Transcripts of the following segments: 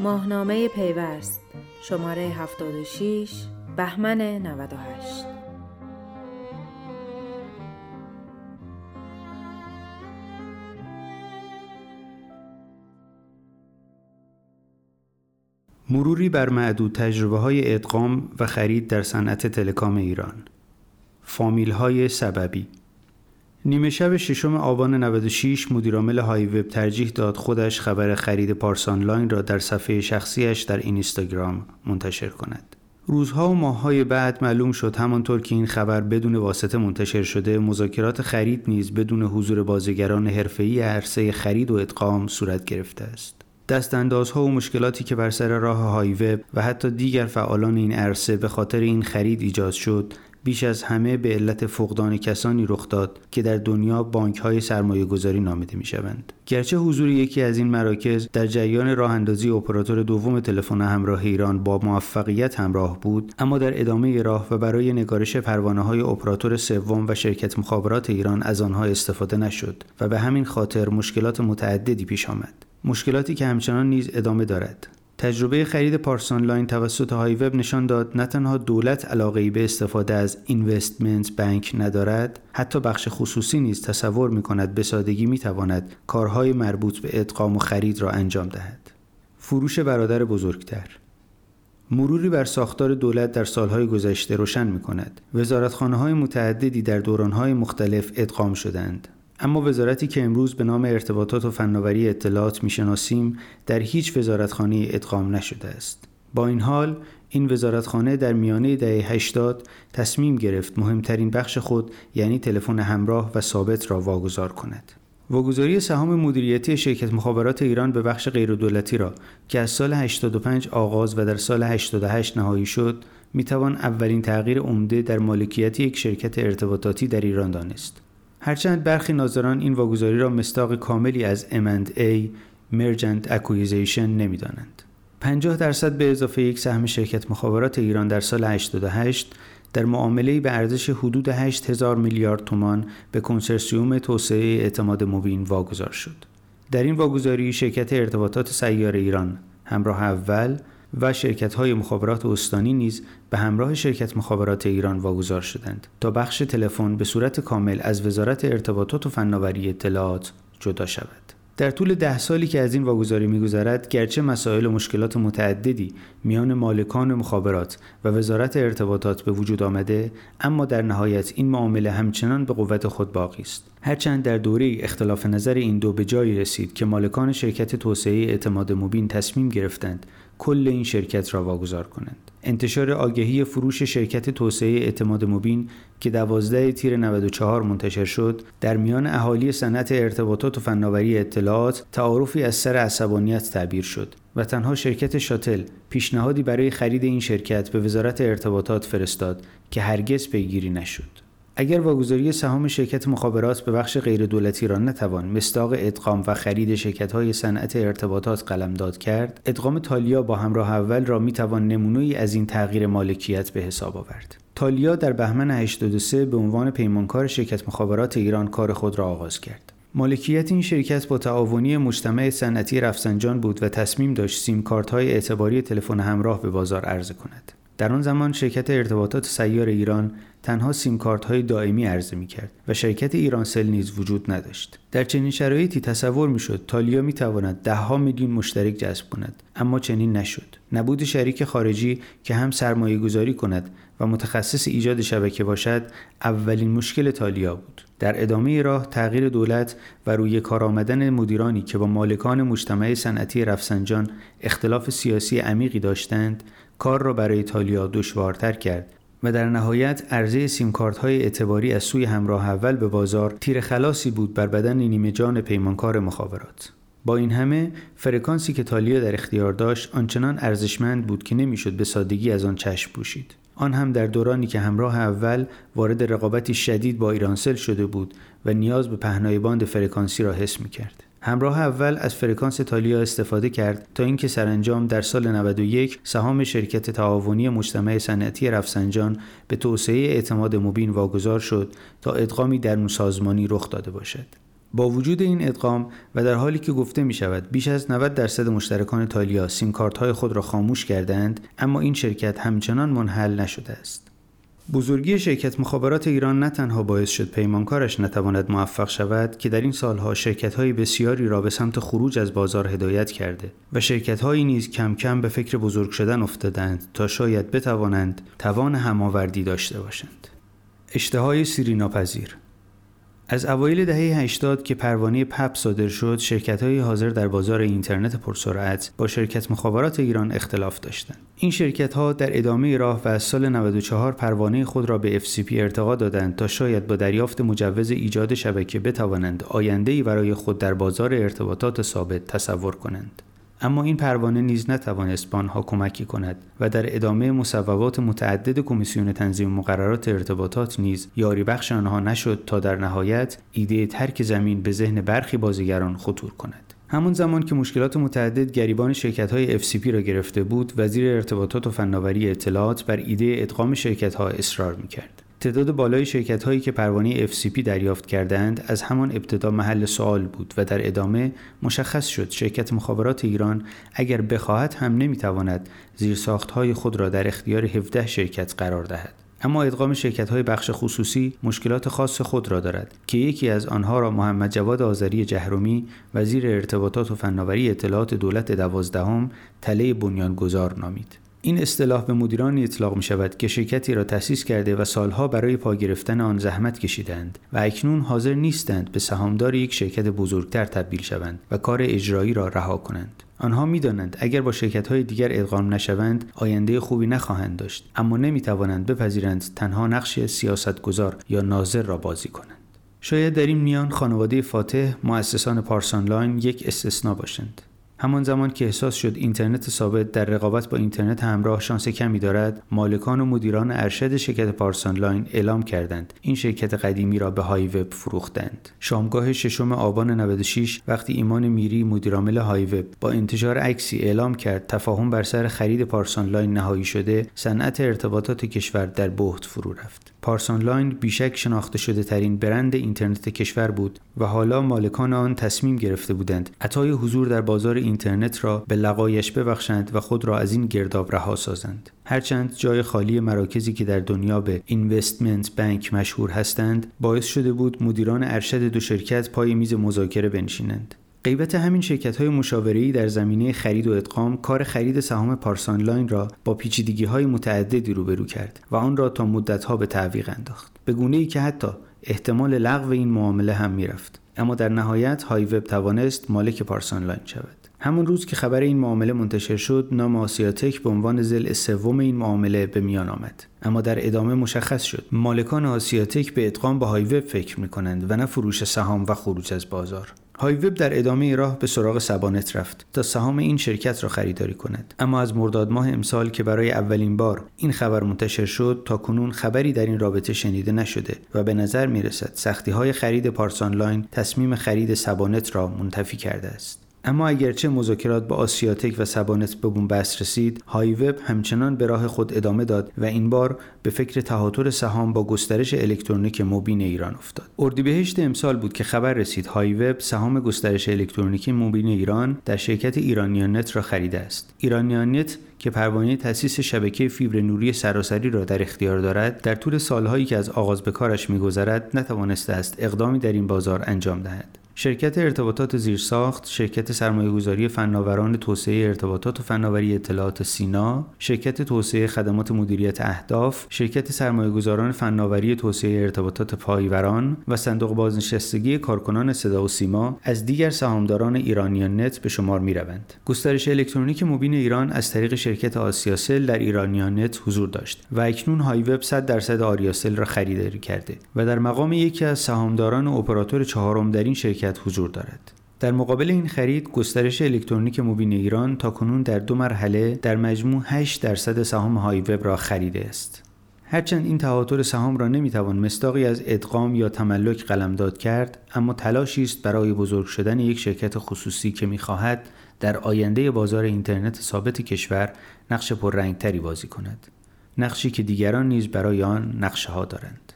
ماهنامه پیوست شماره 76 بهمن 98 مروری بر معدود تجربه های ادغام و خرید در صنعت تلکام ایران. فامیل های سببی. نیمه شب ششم آبان 96 مدیرعامل های وب ترجیح داد خودش خبر خرید پارس آنلاین را در صفحه شخصیش در اینستاگرام منتشر کند. روزها و ماههای بعد معلوم شد همانطور که این خبر بدون واسطه منتشر شده مذاکرات خرید نیز بدون حضور بازیگران حرفه‌ای عرصه خرید و ادغام صورت گرفته است. دستاندازها و مشکلاتی که بر سر راه های وب و حتی دیگر فعالان این عرصه به خاطر این خرید ایجاد شد بیش از همه به علت فقدان کسانی رخ داد که در دنیا بانک های سرمایه گذاری نامیده می شوند. گرچه حضور یکی از این مراکز در جریان راه اندازی اپراتور دوم تلفن همراه ایران با موفقیت همراه بود اما در ادامه راه و برای نگارش پروانه های اپراتور سوم و شرکت مخابرات ایران از آنها استفاده نشد و به همین خاطر مشکلات متعددی پیش آمد مشکلاتی که همچنان نیز ادامه دارد تجربه خرید پارس آنلاین توسط های وب نشان داد نه تنها دولت علاقه به استفاده از اینوستمنت بانک ندارد حتی بخش خصوصی نیز تصور می کند به سادگی می تواند کارهای مربوط به ادغام و خرید را انجام دهد فروش برادر بزرگتر مروری بر ساختار دولت در سالهای گذشته روشن می کند. وزارتخانه های متعددی در دورانهای مختلف ادغام شدند. اما وزارتی که امروز به نام ارتباطات و فناوری اطلاعات می‌شناسیم در هیچ وزارتخانه ادغام نشده است. با این حال این وزارتخانه در میانه دهه 80 تصمیم گرفت مهمترین بخش خود یعنی تلفن همراه و ثابت را واگذار کند. واگذاری سهام مدیریتی شرکت مخابرات ایران به بخش غیردولتی را که از سال 85 آغاز و در سال 88 نهایی شد می‌توان اولین تغییر عمده در مالکیت یک شرکت ارتباطاتی در ایران دانست. هرچند برخی ناظران این واگذاری را مستاق کاملی از M&A Mergent Acquisition نمی‌دانند. 50 درصد به اضافه یک سهم شرکت مخابرات ایران در سال 88 در معامله به ارزش حدود 8000 میلیارد تومان به کنسرسیوم توسعه اعتماد مبین واگذار شد. در این واگذاری شرکت ارتباطات سیار ایران همراه اول و شرکت های مخابرات استانی نیز به همراه شرکت مخابرات ایران واگذار شدند تا بخش تلفن به صورت کامل از وزارت ارتباطات و فناوری اطلاعات جدا شود. در طول ده سالی که از این واگذاری میگذرد گرچه مسائل و مشکلات متعددی میان مالکان مخابرات و وزارت ارتباطات به وجود آمده اما در نهایت این معامله همچنان به قوت خود باقی است هرچند در دوره اختلاف نظر این دو به جایی رسید که مالکان شرکت توسعه اعتماد مبین تصمیم گرفتند کل این شرکت را واگذار کنند. انتشار آگهی فروش شرکت توسعه اعتماد مبین که 12 تیر 94 منتشر شد در میان اهالی صنعت ارتباطات و فناوری اطلاعات تعارفی از سر عصبانیت تعبیر شد و تنها شرکت شاتل پیشنهادی برای خرید این شرکت به وزارت ارتباطات فرستاد که هرگز پیگیری نشد. اگر واگذاری سهام شرکت مخابرات به بخش غیر دولتی را نتوان مستاق ادغام و خرید شرکت های صنعت ارتباطات قلمداد کرد ادغام تالیا با همراه اول را می‌توان نمونه از این تغییر مالکیت به حساب آورد. تالیا در بهمن 83 به عنوان پیمانکار شرکت مخابرات ایران کار خود را آغاز کرد. مالکیت این شرکت با تعاونی مجتمع صنعتی رفسنجان بود و تصمیم داشت سیم کارت های اعتباری تلفن همراه به بازار عرضه کند. در آن زمان شرکت ارتباطات سیار ایران تنها سیم های دائمی عرضه می کرد و شرکت ایرانسل نیز وجود نداشت. در چنین شرایطی تصور می شد تالیا می تواند ده ها میلیون مشترک جذب کند اما چنین نشد. نبود شریک خارجی که هم سرمایه گذاری کند و متخصص ایجاد شبکه باشد اولین مشکل تالیا بود. در ادامه راه تغییر دولت و روی کار آمدن مدیرانی که با مالکان مجتمع صنعتی رفسنجان اختلاف سیاسی عمیقی داشتند کار را برای تالیا دشوارتر کرد و در نهایت عرضه سیمکارت های اعتباری از سوی همراه اول به بازار تیر خلاصی بود بر بدن نیمه جان پیمانکار مخابرات. با این همه فرکانسی که تالیا در اختیار داشت آنچنان ارزشمند بود که نمی‌شد به سادگی از آن چشم پوشید. آن هم در دورانی که همراه اول وارد رقابتی شدید با ایرانسل شده بود و نیاز به پهنای باند فرکانسی را حس می کرد. همراه اول از فرکانس تالیا استفاده کرد تا اینکه سرانجام در سال 91 سهام شرکت تعاونی مجتمع صنعتی رفسنجان به توسعه اعتماد مبین واگذار شد تا ادغامی در سازمانی رخ داده باشد. با وجود این ادغام و در حالی که گفته می شود بیش از 90 درصد مشترکان تالیا سیم کارت های خود را خاموش کردند اما این شرکت همچنان منحل نشده است. بزرگی شرکت مخابرات ایران نه تنها باعث شد پیمانکارش نتواند موفق شود که در این سالها شرکت های بسیاری را به سمت خروج از بازار هدایت کرده و شرکت هایی نیز کم کم به فکر بزرگ شدن افتادند تا شاید بتوانند توان هماوردی داشته باشند. اشتهای سیری ناپذیر از اوایل دهه 80 که پروانه پپ صادر شد، شرکت های حاضر در بازار اینترنت پرسرعت با شرکت مخابرات ایران اختلاف داشتند. این شرکت ها در ادامه راه و از سال 94 پروانه خود را به FCP ارتقا دادند تا شاید با دریافت مجوز ایجاد شبکه بتوانند آینده‌ای برای خود در بازار ارتباطات ثابت تصور کنند. اما این پروانه نیز نتوانست به آنها کمکی کند و در ادامه مصوبات متعدد کمیسیون تنظیم مقررات ارتباطات نیز یاری بخش آنها نشد تا در نهایت ایده ترک زمین به ذهن برخی بازیگران خطور کند. همون زمان که مشکلات متعدد گریبان شرکت های FCP را گرفته بود وزیر ارتباطات و فناوری اطلاعات بر ایده ادغام شرکت ها اصرار می‌کرد. تعداد بالای شرکت هایی که پروانه FCP دریافت کردند از همان ابتدا محل سوال بود و در ادامه مشخص شد شرکت مخابرات ایران اگر بخواهد هم نمی‌تواند زیرساخت های خود را در اختیار 17 شرکت قرار دهد. اما ادغام شرکت های بخش خصوصی مشکلات خاص خود را دارد که یکی از آنها را محمد جواد آذری جهرومی وزیر ارتباطات و فناوری اطلاعات دولت دوازدهم تله بنیانگذار نامید. این اصطلاح به مدیرانی اطلاق می شود که شرکتی را تأسیس کرده و سالها برای پا گرفتن آن زحمت کشیدند و اکنون حاضر نیستند به سهامدار یک شرکت بزرگتر تبدیل شوند و کار اجرایی را رها کنند. آنها می‌دانند اگر با شرکت های دیگر ادغام نشوند آینده خوبی نخواهند داشت اما نمی توانند بپذیرند تنها نقش سیاستگزار یا ناظر را بازی کنند. شاید در این میان خانواده فاتح مؤسسان پارسانلاین یک استثنا باشند. همان زمان که احساس شد اینترنت ثابت در رقابت با اینترنت همراه شانس کمی دارد مالکان و مدیران ارشد شرکت پارسانلاین اعلام کردند. این شرکت قدیمی را به های وب فروختند. شامگاه ششم آبان 96 وقتی ایمان میری مدیرعامل های وب با انتشار عکسی اعلام کرد تفاهم بر سر خرید پارسانلاین نهایی شده صنعت ارتباطات کشور در بهت فرو رفت. پارسانلاین بیشک شناخته شده ترین برند اینترنت کشور بود و حالا مالکان آن تصمیم گرفته بودند عطای حضور در بازار اینترنت را به لقایش ببخشند و خود را از این گرداب رها سازند. هرچند جای خالی مراکزی که در دنیا به اینوستمنت بانک مشهور هستند باعث شده بود مدیران ارشد دو شرکت پای میز مذاکره بنشینند. غیبت همین شرکت های مشاوره‌ای در زمینه خرید و ادغام کار خرید سهام پارسانلاین را با پیچیدگی های متعددی روبرو کرد و آن را تا مدت ها به تعویق انداخت. به گونه ای که حتی احتمال لغو این معامله هم می‌رفت. اما در نهایت های وب توانست مالک پارسانلاین شود. همون روز که خبر این معامله منتشر شد نام آسیاتک به عنوان زل سوم این معامله به میان آمد. اما در ادامه مشخص شد مالکان آسیاتک به ادغام به های وب فکر می کنند و نه فروش سهام و خروج از بازار. های وب در ادامه راه به سراغ سبانت رفت تا سهام این شرکت را خریداری کند. اما از مرداد ماه امسال که برای اولین بار این خبر منتشر شد تا کنون خبری در این رابطه شنیده نشده و به نظر می رسد سختی های خرید پارسانلاین تصمیم خرید سبانت را منتفی کرده است. اما اگرچه مذاکرات با آسیاتک و سبانت به بن بست رسید های وب همچنان به راه خود ادامه داد و این بار به فکر تهاتر سهام با گسترش الکترونیک مبین ایران افتاد. اردیبهشت امسال بود که خبر رسید های وب سهام گسترش الکترونیکی مبین ایران در شرکت ایرانیان نت را خریده است. ایرانیان نت که پروانه تأسیس شبکه فیبر نوری سراسری را در اختیار دارد در طول سالهایی که از آغاز به کارش میگذرد نتوانسته است اقدامی در این بازار انجام دهد. شرکت ارتباطات زیرساخت، شرکت سرمایه‌گذاری فناوران توسعه ارتباطات و فناوری اطلاعات سینا، شرکت توسعه خدمات مدیریت اهداف، شرکت سرمایه‌گذاران فناوری توسعه ارتباطات پایوران و صندوق بازنشستگی کارکنان صدا و سیما از دیگر سهامداران ایرانیان نت به شمار می‌روند. گسترش الکترونیک مبین ایران از طریق شرکت آریاسل در ایرانیان نت حضور داشت و اکنون های وب 100 درصد آریاسل را خریداری کرده و در مقام یکی از سهامداران اپراتور چهارم در این شرکت حضور دارد. در مقابل این خرید گسترش الکترونیک مبین ایران تا کنون در دو مرحله در مجموع 8 درصد سهام های وب را خریده است. هرچند این تهاتر سهام را نمی‌توان مستاقی از ادغام یا تملک قلمداد کرد اما تلاشی است برای بزرگ شدن یک شرکت خصوصی که می‌خواهد در آینده بازار اینترنت ثابت کشور نقش پررنگتری بازی کند نقشی که دیگران نیز برای آن نقشه ها دارند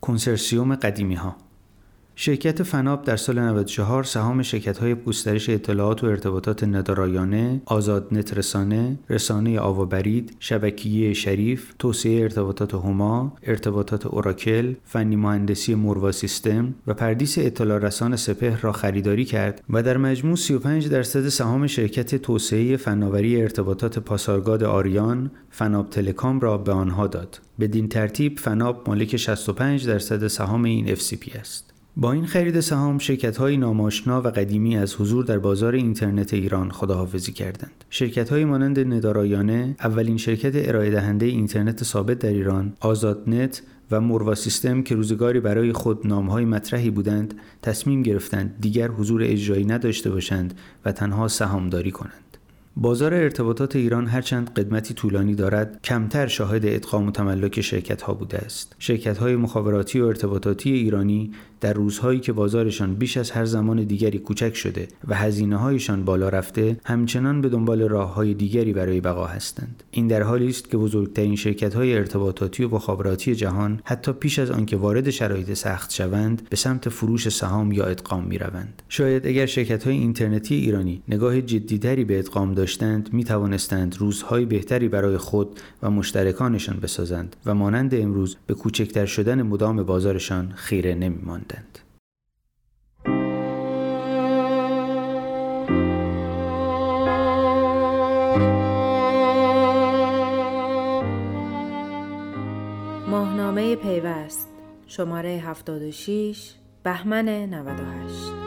کنسرسیوم قدیمی ها شرکت فناب در سال 94 سهام شرکت های گسترش اطلاعات و ارتباطات ندارایانه، آزاد نت رسانه، رسانه آوابرید، شبکیه شریف، توسعه ارتباطات هما، ارتباطات اوراکل، فنی مهندسی موروا سیستم و پردیس اطلاع رسان سپه را خریداری کرد و در مجموع 35 درصد سهام شرکت توسعه فناوری ارتباطات پاسارگاد آریان، فناب تلکام را به آنها داد. بدین ترتیب فناب مالک 65 درصد سهام این FCP است. با این خرید سهام شرکت های ناماشنا و قدیمی از حضور در بازار اینترنت ایران خداحافظی کردند. شرکت های مانند ندارایانه اولین شرکت ارائه دهنده اینترنت ثابت در ایران، آزاد نت و موروا سیستم که روزگاری برای خود نامهای مطرحی بودند تصمیم گرفتند دیگر حضور اجرایی نداشته باشند و تنها سهامداری کنند. بازار ارتباطات ایران هرچند قدمتی طولانی دارد کمتر شاهد ادغام و تملک شرکت ها بوده است شرکت های مخابراتی و ارتباطاتی ایرانی در روزهایی که بازارشان بیش از هر زمان دیگری کوچک شده و هزینه هایشان بالا رفته همچنان به دنبال راه های دیگری برای بقا هستند. این در حالی است که بزرگترین شرکت های ارتباطاتی و مخابراتی جهان حتی پیش از آنکه وارد شرایط سخت شوند به سمت فروش سهام یا ادغام می روند شاید اگر شرکت های اینترنتی ایرانی نگاه جدیتری به ادغام داشتند می توانستند روزهای بهتری برای خود و مشترکانشان بسازند و مانند امروز به کوچکتر شدن مدام بازارشان خیره نمی ماندند. ماهنامه پیوست شماره 76 بهمن 98